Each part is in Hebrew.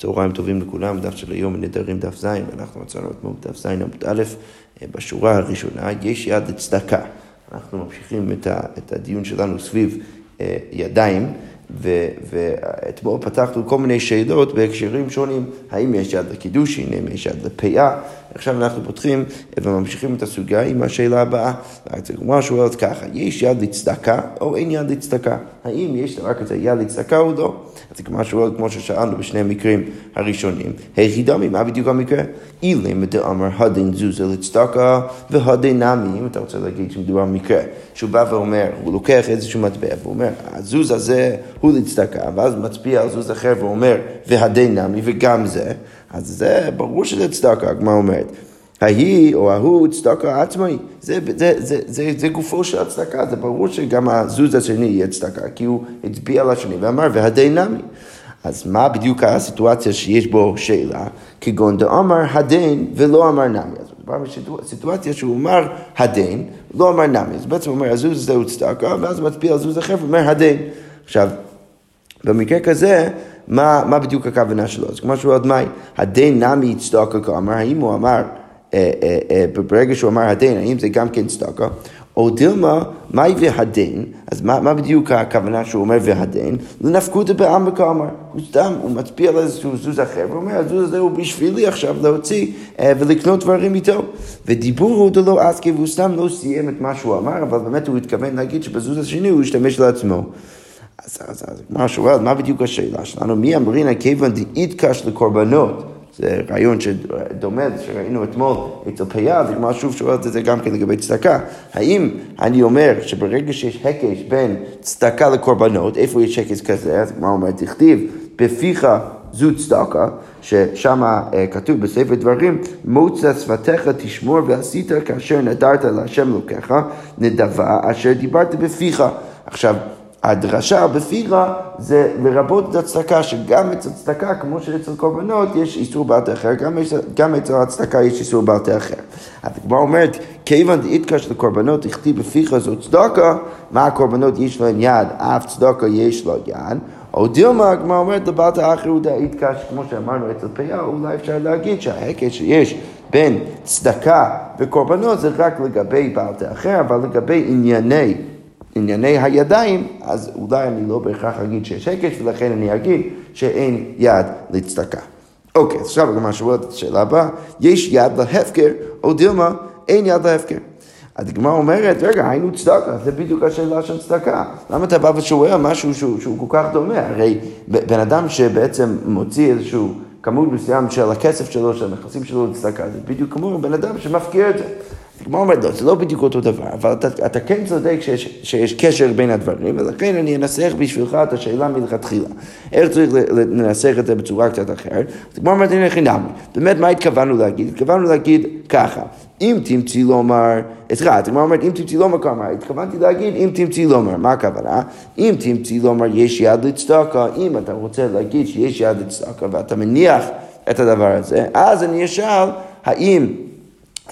צהריים טובים לכולם, דף של היום נדרים דף ז', ואנחנו מצאנו את מהות דף ז' עמוד א', אה, בשורה הראשונה, יש יד לצדקה. אנחנו ממשיכים את הדיון שלנו סביב אה, ידיים. ואתמול פתחנו כל מיני שאלות בהקשרים שונים, האם יש יד לקידושין, האם יש יד לפאה, עכשיו אנחנו פותחים וממשיכים את הסוגיה עם השאלה הבאה. הגמרא שואלת ככה, יש יד לצדקה או אין יד לצדקה? האם יש רק את היד לצדקה או לא? אז הגמרא שואלת כמו ששאלנו בשני המקרים הראשונים, היחידמי, מה בדיוק המקרה? אילם דאמר הדין זוזה לצדקה והדין נמי, אם אתה רוצה להגיד שמדובר במקרה, שהוא בא ואומר, הוא לוקח איזשהו מטבע ואומר, הזוז הזה הוא לצדקה, ואז מצביע על זוז אחר ואומר, והדין נמי וגם זה, אז זה ברור שזה צדקה, הגמרא אומרת. ההיא או ההוא צדקה עצמאי, זה, זה, זה, זה, זה גופו של הצדקה, זה ברור שגם הזוז השני יהיה צדקה, כי הוא הצביע על השני ואמר והדי נמי. אז מה בדיוק הסיטואציה שיש בו שאלה? כגון דאמר הדין ולא אמר נמי. אז מדובר בסיטואציה שהוא אמר הדין, לא אמר נמי. אז בעצם הוא אומר הזוז הזה הוא צדקה, ואז הוא מצביע על זוז אחר ואומר הדין. עכשיו, במקרה כזה, מה, מה בדיוק הכוונה שלו? אז כמו שהוא עוד מאי, הדין נמי צדקה כאמר, האם הוא אמר, ברגע שהוא אמר הדין, האם זה גם כן צדקה? או דילמה, מהי והדין, אז מה, מה בדיוק הכוונה שהוא אומר והדין? לנפקותא בעם וכאמר. הוא סתם, הוא מצביע על איזשהו זוז אחר, והוא אומר, הזוז הזה הוא בשבילי עכשיו להוציא ולקנות דברים איתו. ודיבור הוא דלא עסקי, והוא סתם לא סיים את מה שהוא אמר, אבל באמת הוא התכוון להגיד שבזוז השני הוא ישתמש לעצמו. אז, אז, אז מה בדיוק השאלה שלנו? מי אמרינא כיוון דאיתקש לקורבנות? זה רעיון שדומה שראינו אתמול אצל פיה, והגמרא שוב שואלת את זה גם כן לגבי צדקה. האם אני אומר שברגע שיש הקש בין צדקה לקורבנות, איפה יש הקש כזה? אז הגמרא אומרת, תכתיב בפיך זו צדקה, ששם uh, כתוב בספר דברים, מוצא שפתיך תשמור ועשית כאשר נדרת להשם אלוקיך, נדבה אשר דיברת בפיך. עכשיו, הדרשה בפירה זה לרבות את הצדקה, שגם אצל צדקה, כמו שאצל קורבנות, יש איסור בעל אחר, גם, גם אצל הצדקה יש איסור בעל אחר. אז הגמרא אומרת, כיוון דאיתקש לקורבנות, הכתיב בפיך זו צדקה, מה הקורבנות יש להם יד, אף צדקה יש לו יד. או דילמה, הגמרא אומרת לבעלת האחר הוא דאיתקש, כמו שאמרנו אצל פיה, אולי אפשר להגיד שההקש שיש בין צדקה וקורבנות זה רק לגבי בעלת האחר, אבל לגבי ענייני ענייני הידיים, אז אולי אני לא בהכרח אגיד שיש הקש, ולכן אני אגיד שאין יד לצדקה. אוקיי, אז עכשיו הגמרא שואלת את השאלה הבאה, יש יד להפקר, או דילמה, אין יד להפקר. אז הגמרא אומרת, רגע, היינו צדקה, זה בדיוק השאלה של צדקה. למה אתה בא ושואל משהו שהוא, שהוא כל כך דומה? הרי בן אדם שבעצם מוציא איזשהו כמות מסוים של הכסף שלו, של הנכסים שלו לצדקה, זה בדיוק כמו בן אדם שמפקיר את זה. הגמרא אומרת, לא, זה לא בדיוק אותו דבר, אבל אתה, אתה כן צודק שיש, שיש קשר בין הדברים, ולכן אני אנסח בשבילך את השאלה מלכתחילה. איך צריך לנסח את זה בצורה קצת אחרת? אז הגמרא אומרת, הנה חינמי. באמת, מה התכוונו להגיד? התכוונו להגיד ככה, אם תמצאי לומר, סליחה, הגמרא אומרת, אם תמצאי לומר כמה, התכוונתי להגיד, אם תמצאי לומר, מה הכוונה? אם תמצאי לומר, יש יד לצדקה, אם אתה רוצה להגיד שיש יד לצדקה ואתה מניח את הדבר הזה, אז אני אשאל, האם...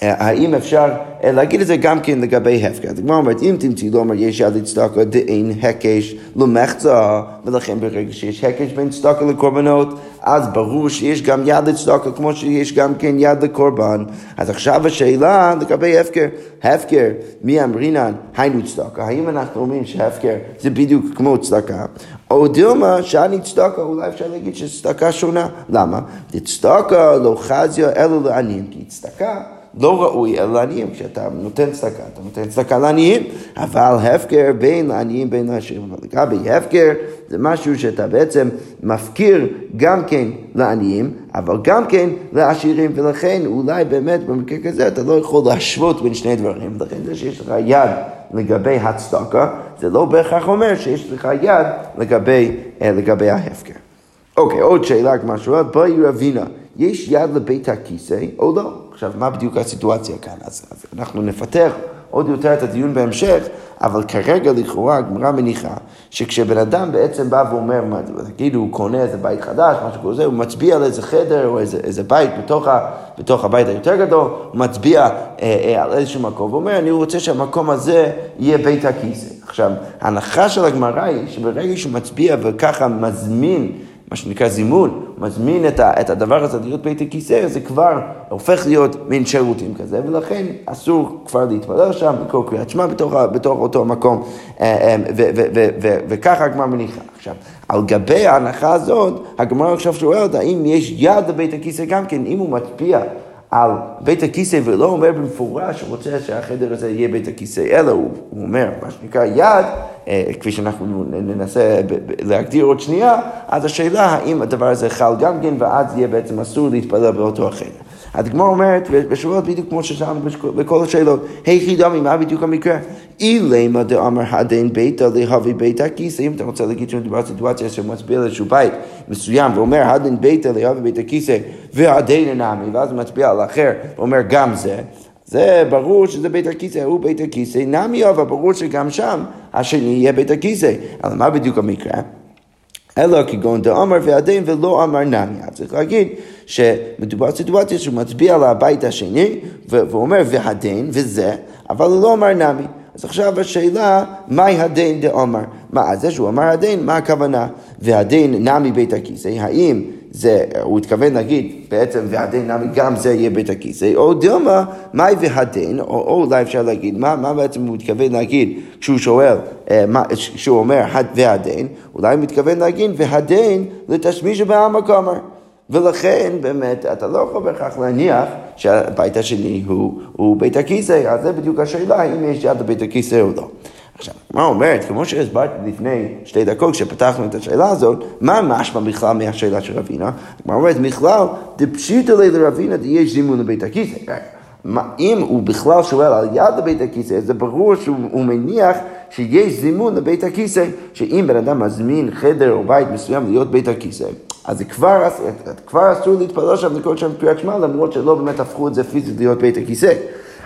האם אפשר אה, להגיד את זה גם כן לגבי הפקר? הגמרא אומרת, אם תמצאי לומר יש יד לצדקה דאין הקש למחצה, ולכן ברגע שיש הקש בין צדקה לקורבנות, אז ברור שיש גם יד לצדקה כמו שיש גם כן יד לקורבן. אז עכשיו השאלה לגבי הפקר, הפקר, מי אמרינן, היינו צדקה, האם אנחנו אומרים שהפקר זה בדיוק כמו צדקה? או דילמה שאני צדקה, אולי אפשר להגיד שצדקה שונה. למה? צדקה לא חזיה אלא לעניים, כי צדקה לא ראוי אלא לעניים. כשאתה נותן צדקה, אתה נותן צדקה לעניים, אבל הפקר בין לעניים בין לעשירים. לגבי הפקר זה משהו שאתה בעצם מפקיר גם כן לעניים, אבל גם כן לעשירים, ולכן אולי באמת במקרה כזה אתה לא יכול להשוות בין שני דברים, ולכן זה שיש לך יד לגבי הצדקה, זה לא בהכרח אומר שיש לך יד לגבי, אה, לגבי ההפקר. אוקיי, עוד שאלה שואלת, בואי רבינה, יש יד לבית הכיסא או לא? עכשיו, מה בדיוק הסיטואציה כאן? אז, אז אנחנו נפתח עוד יותר את הדיון בהמשך, אבל כרגע לכאורה הגמרא מניחה שכשבן אדם בעצם בא ואומר, נגיד הוא קונה איזה בית חדש, משהו כזה, הוא מצביע על איזה חדר או איזה, איזה בית בתוך, ה, בתוך הבית היותר גדול, הוא מצביע אה, אה, על איזשהו מקום ואומר, אני רוצה שהמקום הזה יהיה בית הכיסא. עכשיו, ההנחה של הגמרא היא שברגע שהוא מצביע וככה מזמין מה שנקרא זימון, מזמין את, ה, את הדבר הזה להיות בית הכיסא, זה כבר הופך להיות מין שירותים כזה, ולכן אסור כבר להתפלל שם, לקרוא קריאת שמע בתוך, בתוך אותו מקום, אה, וככה הגמרא מניחה. עכשיו, על גבי ההנחה הזאת, הגמרא עכשיו שואלת האם יש יד לבית הכיסא גם כן, אם הוא מצביע על בית הכיסא ולא אומר במפורש שהוא רוצה שהחדר הזה יהיה בית הכיסא, אלא הוא, הוא אומר, מה שנקרא יד, אה, כפי שאנחנו ננסה להגדיר עוד שנייה, אז השאלה האם הדבר הזה חל גם כן, ואז יהיה בעצם אסור להתפלל באותו החדר. הדגמר אומרת, ושואלת בדיוק כמו ששאלנו בכל השאלות, היכי דמי, מה בדיוק המקרה? אילמה דאמר הדין ביתא להביא בית הכיסא, אם אתה רוצה להגיד שמדובר על סיטואציה שמצביע לאיזשהו בית מסוים ואומר הדין ביתא להביא בית הכיסא והדין נמי, ואז מצביע על אחר ואומר גם זה, זה ברור שזה בית הכיסא, הוא בית הכיסא, נמי אבל ברור שגם שם השני יהיה בית הכיסא. אבל מה בדיוק המקרה? אלא כגון דאמר והדין ולא אמר נמי. אז צריך להגיד שמדובר על סיטואציה שהוא מצביע על הבית השני ואומר והדין וזה, אבל הוא לא אמר נמי. אז עכשיו השאלה, מהי הדין דאמר? מה, זה שהוא אמר הדין, מה הכוונה? והדין נמי בית הכיסא, האם זה, הוא התכוון להגיד בעצם והדין נמי גם זה יהיה בית הכיסא, או דילמה, מהי והדין, או, או אולי אפשר להגיד, מה, מה בעצם הוא מתכוון להגיד כשהוא שואל, אה, מה, כשהוא אומר והדין, אולי הוא מתכוון להגיד והדין לתשמיש בהמקומר. ולכן באמת אתה לא יכול בהכרח להניח שהבית השני הוא, הוא בית הכיסא, אז זה בדיוק השאלה האם יש יד לבית הכיסא או לא. עכשיו, מה אומרת, כמו שהסברתי לפני שתי דקות כשפתחנו את השאלה הזאת, מה משמע בכלל מהשאלה של רבינה? מה אומרת, בכלל, דפשיטא לי לרבינה דיש זימון לבית הכיסא. אם הוא בכלל שואל על יד לבית הכיסא, זה ברור שהוא מניח שיש זימון לבית הכיסא, שאם בן אדם מזמין חדר או בית מסוים להיות בית הכיסא, אז כבר, כבר אסור להתפלל שם, לקרוא שם קריאת שמע, למרות שלא באמת הפכו את זה פיזית להיות בית הכיסא.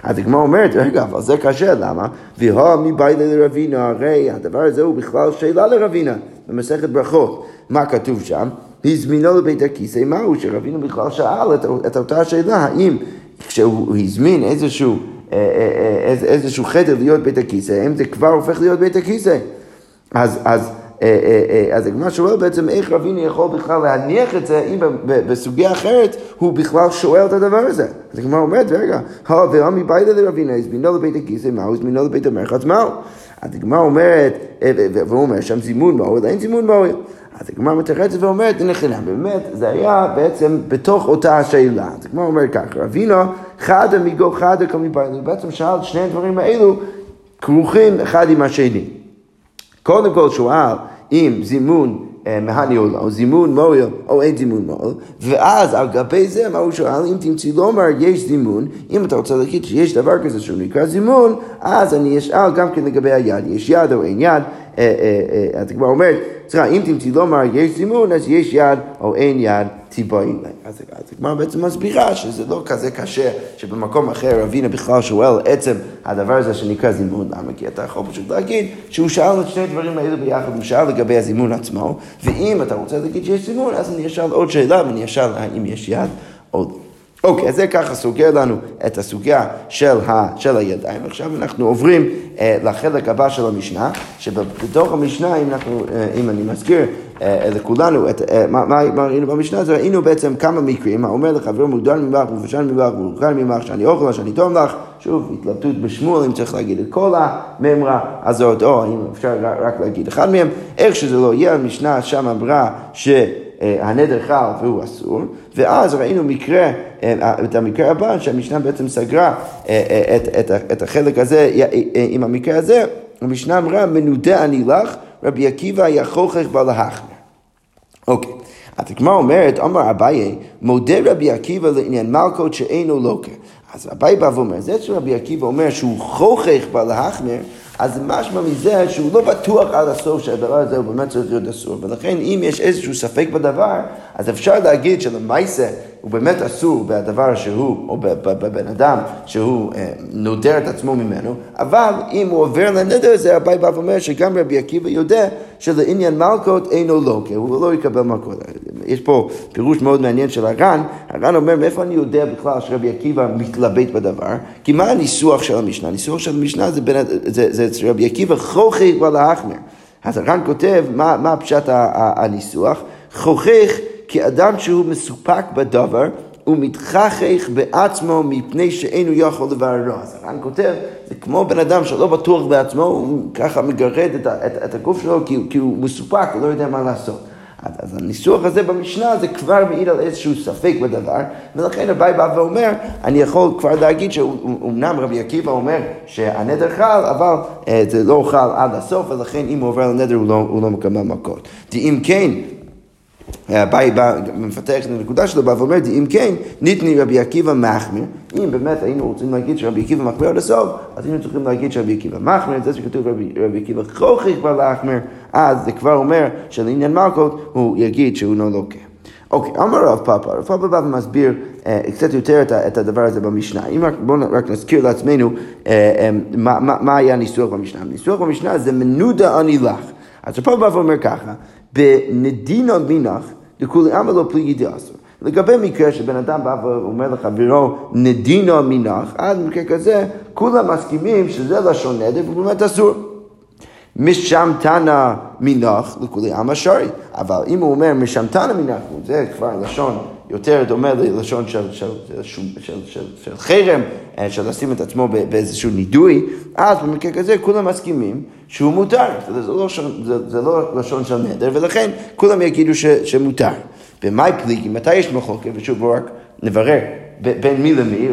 אז הגמרא אומרת, רגע, אבל זה קשה, למה? והא מביילה לרבינה, הרי הדבר הזה הוא בכלל שאלה לרבינה, במסכת ברכות. מה כתוב שם? הזמינו לבית הכיסא, מהו? שרבינה בכלל שאל את, את אותה שאלה, האם כשהוא הזמין איזשהו, אה, אה, אה, איזשהו חדר להיות בית הכיסא, האם זה כבר הופך להיות בית הכיסא? אז, אז אז הגמרא שואל בעצם איך רביני יכול בכלל להניח את זה אם בסוגיה אחרת הוא בכלל שואל את הדבר הזה. אז הגמרא אומרת, רגע, ועמי בידה לרבינה, הזמינו לבית הכיסא, מהו? הזמינו לבית המרחץ, מהו? אז הגמרא אומרת, והוא אומר שם זימון מועיל, אין זימון מועיל. אז הגמרא מתרצת ואומרת, חינם, באמת, זה היה בעצם בתוך אותה השאלה. אז הגמרא אומרת ככה, רבינו חדה מגו חדה כמי בידה, בעצם שאל שני הדברים האלו כרוכים אחד עם השני. קודם כל שואל אם זימון אה, מהניהול, או זימון מועיל, או אין זימון מועיל, ואז על גבי זה מה הוא שואל, אם תמצאי לומר יש זימון, אם אתה רוצה להגיד שיש דבר כזה שהוא נקרא זימון, אז אני אשאל גם כן לגבי היד, יש יד או אין יד, אה, אה, אתה כבר אומר, סליחה, אם תמצאי לומר יש זימון, אז יש יד או אין יד. ציבורים להם. אז הגמרא בעצם מסבירה שזה לא כזה קשה שבמקום אחר רבינה בכלל שואל עצם הדבר הזה שנקרא זימון. למה? כי אתה יכול פשוט להגיד שהוא שאל את שני הדברים האלה ביחד, הוא שאל לגבי הזימון עצמו, ואם אתה רוצה להגיד שיש זימון, אז אני אשאל עוד שאלה ואני אשאל האם יש יד או לא. אוקיי, אז זה ככה סוגר לנו את הסוגיה של, ה, של הידיים. עכשיו אנחנו עוברים אה, לחלק הבא של המשנה, שבתוך המשנה, אם, אנחנו, אה, אם אני מזכיר אה, לכולנו את, אה, מה, מה ראינו במשנה הזו, ראינו בעצם כמה מקרים, האומר לחברו מוגדל ממך, מפשן ממך, מורכן ממך, שאני אוכל שאני טוב לך, שוב, התלבטות בשמואל, אם צריך להגיד את כל הממרה הזאת, או אם אפשר רק להגיד אחד מהם, איך שזה לא יהיה, המשנה שם אמרה ש... הנדר חל והוא אסור, ואז ראינו מקרה, את המקרה הבא, שהמשנה בעצם סגרה את, את, את החלק הזה עם המקרה הזה, המשנה אמרה, מנודה אני לך, רבי עקיבא היה חוכך בלהחמר. אוקיי, אז הגמרא אומרת, אמר אביי, מודה רבי עקיבא לעניין מלכות שאינו לוקר. אז אביי בא ואומר, זה שרבי עקיבא אומר שהוא חוכך בלהחמר, אז משמע מזה שהוא לא בטוח עד הסוף שהדבר הזה הוא באמת צריך להיות אסור. ולכן אם יש איזשהו ספק בדבר, אז אפשר להגיד שלמעשה הוא באמת אסור בדבר שהוא, או בבן אדם שהוא אה, נודר את עצמו ממנו, אבל אם הוא עובר לנדר הזה, אביי בא ואומר שגם רבי עקיבא יודע שלעניין מלכות אינו כי הוא לא יקבל מלכות. יש פה פירוש מאוד מעניין של הר"ן, הר"ן אומר מאיפה אני יודע בכלל שרבי עקיבא מתלבט בדבר, כי מה הניסוח של המשנה? הניסוח של המשנה זה, בין, זה, זה, זה רבי עקיבא חוכי ולהחמר. אז הר"ן כותב מה, מה פשט הניסוח. חוכך כאדם שהוא מסופק בדבר. הוא מתחכך בעצמו מפני שאינו יכול לבררו. אז הר"ן כותב, זה כמו בן אדם שלא בטוח בעצמו, הוא ככה מגרד את, את, את הגוף שלו כי, כי הוא מסופק, הוא לא יודע מה לעשות. אז, אז הניסוח הזה במשנה זה כבר מעיד על איזשהו ספק בדבר, ולכן אביי בא ואומר, אני יכול כבר להגיד שאומנם רבי עקיבא אומר שהנדר חל, אבל אה, זה לא חל עד הסוף, ולכן אם הוא עובר לנדר הוא לא, הוא לא מקבל מכות. אם כן, אביי בא, מפתח את הנקודה שלו, בא ואומר, אם כן, ניתני רבי עקיבא מחמיר. אם באמת היינו רוצים להגיד שרבי עקיבא מחמיר עד הסוף, אז היינו צריכים להגיד שרבי עקיבא מחמיר, זה שכתוב רבי עקיבא חוכך כבר להחמיר, אז זה כבר אומר שלעניין מלכות הוא יגיד שהוא לא לוקח. אוקיי, אמר רב פאפה, רב פאפה בא ומסביר אה, קצת יותר את, את הדבר הזה במשנה. אם רק, בואו רק נזכיר לעצמנו אה, אה, מה, מה, היה הניסוח במשנה. הניסוח במשנה זה מנודה אני לך. אז רב פאפה בא ואומר ככה, בנדינו מינך, לכולי עמא לא פליגי דאסור. לגבי מקרה שבן אדם בא ואומר לחברו נדינו מינך, אז במקרה כזה כולם מסכימים שזה לשון נדר ובאמת אסור. משם תנא מינך לכולי עמא שרי. אבל אם הוא אומר משם תנא מינך, זה כבר לשון יותר דומה ללשון של, של, של, של, של, של, של חרם, אה, של לשים את עצמו באיזשהו נידוי, אז במקרה כזה כולם מסכימים שהוא מותר. זה, זה, לא, זה, זה לא לשון של נדר, ולכן כולם יגידו ש, שמותר. במאי פליגי, מתי יש מחוקת? ושוב רק נברר. בין מי למי,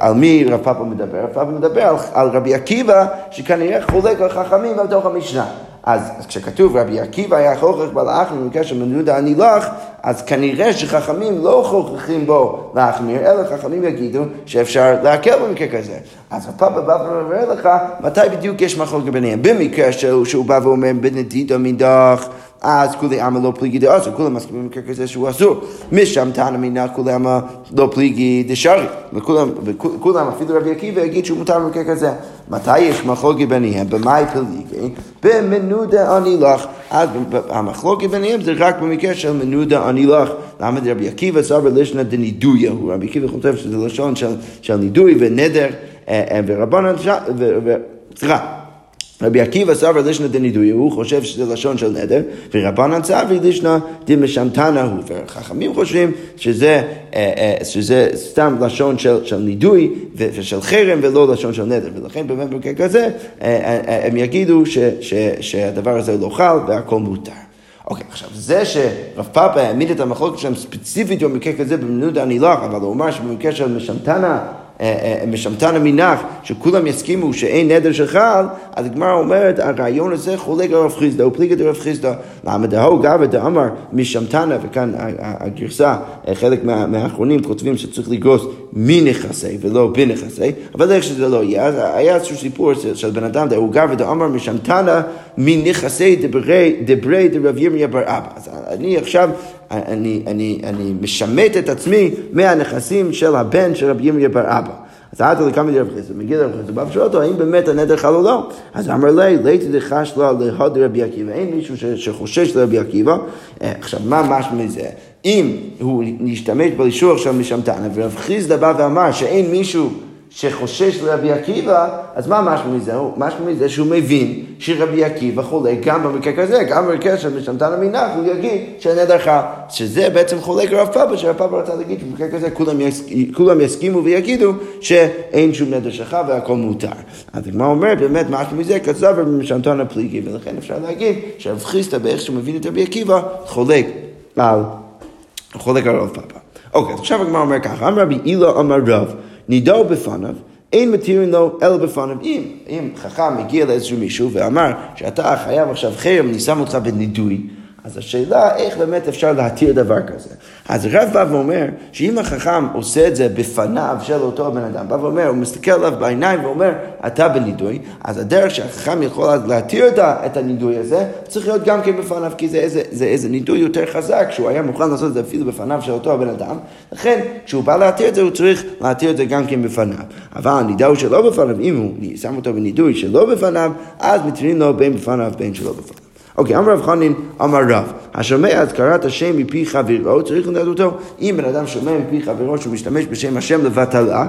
על מי רב פאפה מדבר? רב פאפה מדבר על, על רבי עקיבא, שכנראה חולק על חכמים בתוך המשנה. אז, אז כשכתוב רבי עקיבא היה חוכך בלאחמיר במקרה של מנודה אני לך, אז כנראה שחכמים לא חוככים בו להחמיר, אלא חכמים יגידו שאפשר להקל במקרה כזה. אז הפאפה בא ואומר לך, מתי בדיוק יש מחלוקת ביניהם? במקרה שהוא, שהוא בא ואומר בנדידו מדוח אז כולי עמא לא פליגי דאסור, כולם מסכימים במקרה כזה שהוא אסור. משם טענה מינה כולי עמא לא פליגי דשארי. וכולם, אפילו רבי עקיבא יגיד שהוא מותר במקרה כזה. מתי יש מחלוקת ביניהם? במאי פליגי? במנודה אני לך. אז המחלוקת ביניהם זה רק במקרה של מנודה אני לך. למה רבי עקיבא סבר לשנה דנידויה הוא? רבי עקיבא חושב שזה לשון של נידוי ונדר אה, אה, ורבנן, סליחה. רבי עקיבא סבר לישנא דנידוי, הוא חושב שזה לשון של נדר, ורבנן צבי לישנא דמשמתנה הוא, וחכמים חושבים שזה, אה, אה, שזה סתם לשון של, של נידוי ושל חרם ולא לשון של נדר, ולכן באמת במקרה כזה אה, הם יגידו ש, ש, שהדבר הזה לא חל והכל מותר. אוקיי, okay, עכשיו זה שרב פאפה העמיד את המחלוקת שלהם ספציפית במקרה כזה במנודה הנילח, אבל הוא אמר שבמקרה של משמתנה אה, אה, משמתן המנח, שכולם יסכימו שאין נדר שחל, אז הגמרא אומרת, הרעיון הזה חולק על רב חיסדא, הוא פליגת רב חיסדא. למה דהו גבא דאמר משמתנה, וכאן הגרסה, אה, חלק מהאחרונים כותבים שצריך לגרוס מנכסי ולא בנכסי, אבל איך שזה לא יהיה, אז היה איזשהו סיפור של בן אדם, דהו גבא דאמר משמתנה מנכסי דברי דרב ירמיה בר אבא. אז אני עכשיו אני, אני, אני משמט את עצמי מהנכסים של הבן של רבי ירמיה בר אבא. אז עד לכמה דרב חיסא, מגיע דרב חיסא, בא ושואל אותו, האם באמת הנדר חל או לא? אז אמר לי, ליתי דחש לה להוד רבי עקיבא, אין מישהו שחושש לרבי עקיבא. אה, עכשיו, מה משמע מזה? אם הוא ישתמש בלישוח של משמתנה, ורב חיסדא בא ואמר שאין מישהו שחושש לרבי עקיבא, אז מה משמע מזה? משמע מזה שהוא מבין שרבי עקיבא חולק גם במקרה כזה, גם במקרה של משמתן המנהג, הוא יגיד שהנדר חל. שזה בעצם חולק רב פאפה, שרב פאפה רצה להגיד שבמקרה כזה כולם, יס, כולם יסכימו ויגידו שאין שום נדר שכב והכל מותר. אז הגמרא אומרת, באמת משמע מזה כזב במשמתן הפליגי, ולכן אפשר להגיד שרב חיסטה באיך שהוא מבין את רבי עקיבא, חולק על, חולק על רב פאפה. אוקיי, אז עכשיו הגמרא אומר ככה, אמר רבי אילו אמר רב נידו בפניו, אין מתירים לו אלא בפניו. אם, אם חכם הגיע לאיזשהו מישהו ואמר שאתה חייב עכשיו חרם, אני שם אותך בנידוי, אז השאלה איך באמת אפשר להתיר דבר כזה. אז הרב בא ואומר שאם החכם עושה את זה בפניו של אותו הבן אדם, בא ואומר, הוא מסתכל עליו בעיניים ואומר, אתה בנידוי, אז הדרך שהחכם יכול להתיר את הנידוי הזה, צריך להיות גם כן בפניו, כי זה איזה, זה איזה נידוי יותר חזק, שהוא היה מוכן לעשות את זה אפילו בפניו של אותו הבן אדם, לכן כשהוא בא להתיר את זה, הוא צריך להתיר את זה גם כן בפניו. אבל הנידוי שלא בפניו, אם הוא שם אותו בנידוי שלא בפניו, אז מתירים לו בין בפניו בין שלא בפניו. אוקיי, אמר רב חנין, אמר רב, השומע אזכרת השם מפי חברו, צריך לדעת אותו, אם בן אדם שומע מפי חברו שהוא משתמש בשם השם לבטלה,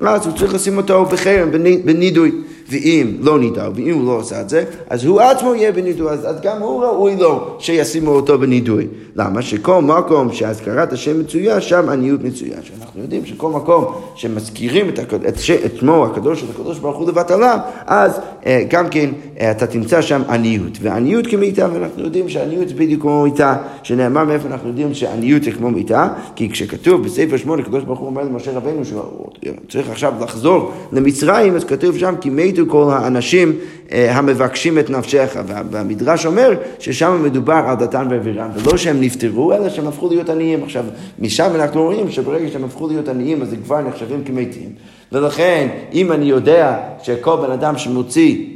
אז הוא צריך לשים אותו בחרם, בנידוי. ואם לא נידוי, ואם הוא לא עושה את זה, אז הוא עצמו יהיה בנידוי, אז, אז גם הוא ראוי לו שישימו אותו בנידוי. למה? שכל מקום שהזכרת השם מצויה, שם עניות מצויה. שאנחנו יודעים שכל מקום שמזכירים את, את, את, את שמו הקדוש של הקדוש ברוך הוא לבטלה, אז גם כן אה, אתה תמצא שם עניות. ועניות כמיתה, ואנחנו יודעים שעניות זה בדיוק כמו מיתה, שנאמר מאיפה אנחנו יודעים שעניות זה כמו מיתה, כי כשכתוב בספר שמונה, הקדוש ברוך הוא אומר למשה רבנו שהוא צריך עכשיו לחזור למצרים, אז כתוב שם כי מתו כל האנשים אה, המבקשים את נפשך, והמדרש אומר ששם מדובר על דתן ואבירם, ולא שהם נפטרו, אלא שהם הפכו להיות עניים. עכשיו, משם אנחנו רואים שברגע שהם הפכו להיות עניים, אז הם כבר נחשבים כמתים. ולכן, אם אני יודע שכל בן אדם שמוציא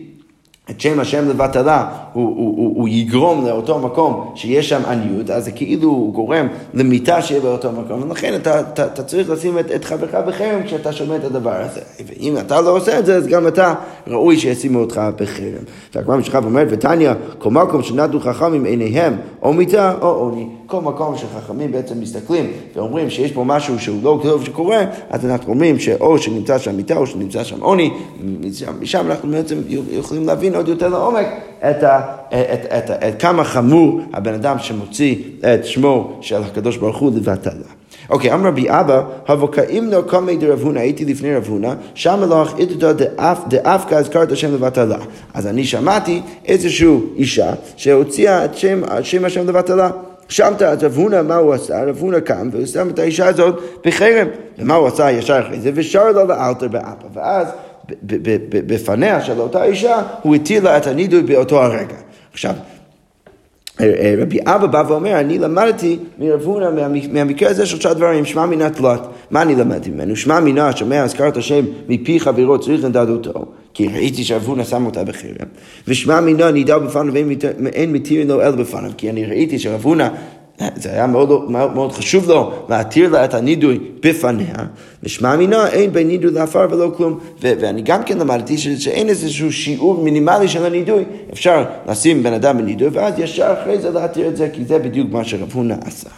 את שם השם לבטלה, הוא, הוא, הוא, הוא יגרום לאותו מקום שיש שם עניות, אז זה כאילו הוא גורם למיטה שיהיה באותו מקום, ולכן אתה, אתה, אתה צריך לשים את, את חברך בחרם כשאתה שומע את הדבר הזה. ואם אתה לא עושה את זה, אז גם אתה ראוי שישימו אותך בחרם. והגמרא משכב אומרת, ותניא, כל מקום שנדו חכמים עיניהם, או מיתה או עוני. כל מקום שחכמים בעצם מסתכלים ואומרים שיש פה משהו שהוא לא טוב שקורה, אז אנחנו אומרים שאו שנמצא שם מיטה או שנמצא שם עוני, משם אנחנו בעצם יכולים להבין עוד יותר לעומק את, ה, את, את, את, את כמה חמור הבן אדם שמוציא את שמו של הקדוש ברוך הוא לבטלה. אוקיי, אמר רבי אבא, הבוקאים לו קומי דרב הונא, הייתי לפני רב הונא, שם לא אחריתו דאפקא הזכרת השם לבטלה. אז אני שמעתי איזושהי אישה שהוציאה את שם השם לבטלה. שם את רב הונא, מה הוא עשה? רב הונא קם והוא שם את האישה הזאת בחרם. ומה הוא עשה ישר אחרי זה? ושר לו לאלתר באפה. ואז בפניה של אותה אישה, הוא התיר לה את הנידוי באותו הרגע. עכשיו, רבי אבא בא ואומר, אני למדתי מרב הונא מהמקרה הזה שלושה דברים, שמע מינה תלת. מה אני למדתי ממנו? שמע מינה, שומע הזכרת השם מפי חברו, צריך לדעת אותו. כי ראיתי שרב הונא שם אותה בחרם. ושמע מינה נידע בפניו ואין מתיר לו אלא בפניו. כי אני ראיתי שרב הונא זה היה מאוד, מאוד, מאוד חשוב לו להתיר לה את הנידוי בפניה, ושמע מינה אין בין נידוי לעפר ולא כלום. ו- ואני גם כן למדתי ש- שאין איזשהו שיעור מינימלי של הנידוי, אפשר לשים בן אדם בנידוי ואז ישר אחרי זה להתיר את זה, כי זה בדיוק מה שרב הונא עשה.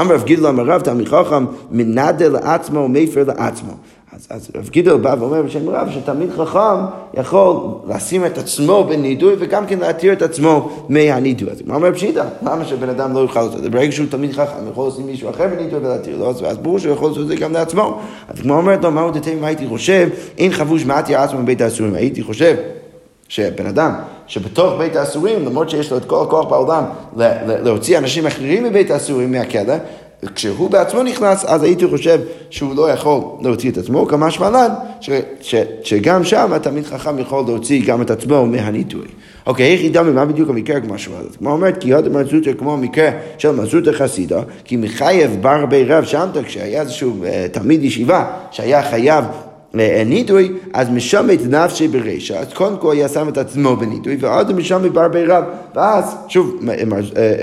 אמר רב גידלו אמר רב תלמיד חכם מנדה לעצמו ומפר לעצמו. אז, אז רב גידל בא ואומר בשם רב שתלמיד חכם יכול לשים את עצמו בנידוי וגם כן להתיר את עצמו מהנידוי. אז הוא אומר פשיטה, למה שבן אדם לא יוכל לעשות את זה? ברגע שהוא תלמיד חכם, יכול לשים מישהו אחר בנידוי ולהתיר לו, אז ברור שהוא יכול לעשות את זה גם לעצמו. אז כמו אומרת לו, מהו דתי מה הייתי חושב, אין חבוש מעטי עצמו מבית האסורים. הייתי חושב שבן אדם שבתוך בית האסורים, למרות שיש לו את כל הכוח בעולם להוציא אנשים אחרים מבית האסורים מהכלא, כשהוא בעצמו נכנס, אז הייתי חושב שהוא לא יכול להוציא את עצמו, כמה שמלן, שגם שם התלמיד חכם יכול להוציא גם את עצמו מהניטוי. אוקיי, איך ידע ממה בדיוק המקרה כמו שואלת? כמו אומרת, כי הוד מזוטה כמו המקרה של מזוטה חסידה, כי מחייב בר בי רב שמתא, כשהיה איזשהו uh, תלמיד ישיבה שהיה חייב נידוי, אז משמט נפשי ברישא, אז קודם כל היה שם את עצמו בנידוי, ועוד משמט בר בי רב, ואז, שוב,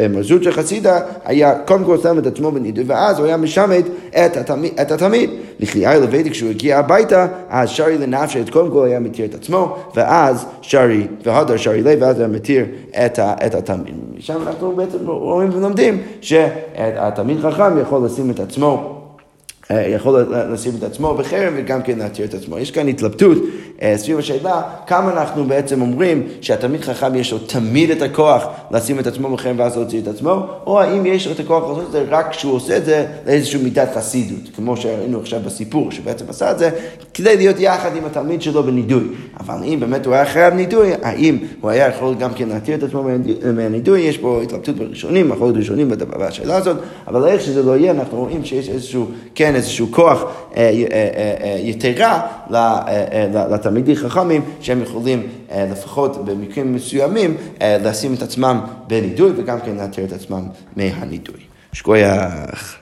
מרזות של חסידה היה קודם כל שם את עצמו בנידוי, ואז הוא היה משמט את התלמיד. לכלייה לבית כשהוא הגיע הביתה, אז שרי לנפשי, קודם כל היה מתיר את עצמו, ואז שרי, והדר שרי לב, ואז היה מתיר את התלמיד. משם אנחנו בעצם רואים ולומדים שהתלמיד חכם יכול לשים את עצמו אה, יכול לשים את עצמו בחרם וגם כן להתיר את עצמו. יש כאן התלבטות אה, סביב השאלה כמה אנחנו בעצם אומרים שהתלמיד חכם יש לו תמיד את הכוח לשים את עצמו בחרם ואז להוציא את עצמו, או האם יש לו את הכוח לעשות את זה רק כשהוא עושה את זה לאיזושהי מידת חסידות, כמו שראינו עכשיו בסיפור, שבעצם עשה את זה כדי להיות יחד עם התלמיד שלו בנידוי. אבל אם באמת הוא היה חייב נידוי, האם הוא היה יכול גם כן להתיר את עצמו מהנידוי, יש פה התלבטות בראשונים, מחלות ראשונים בשאלה הזאת, אבל איך שזה לא יהיה, אנחנו רואים שיש איזשהו, כן, איזשהו כוח אה, אה, אה, יתרה לתלמידי חכמים שהם יכולים לפחות במקרים מסוימים לשים את עצמם בנידוי וגם כן להתיר את עצמם מהנידוי. שכוייח.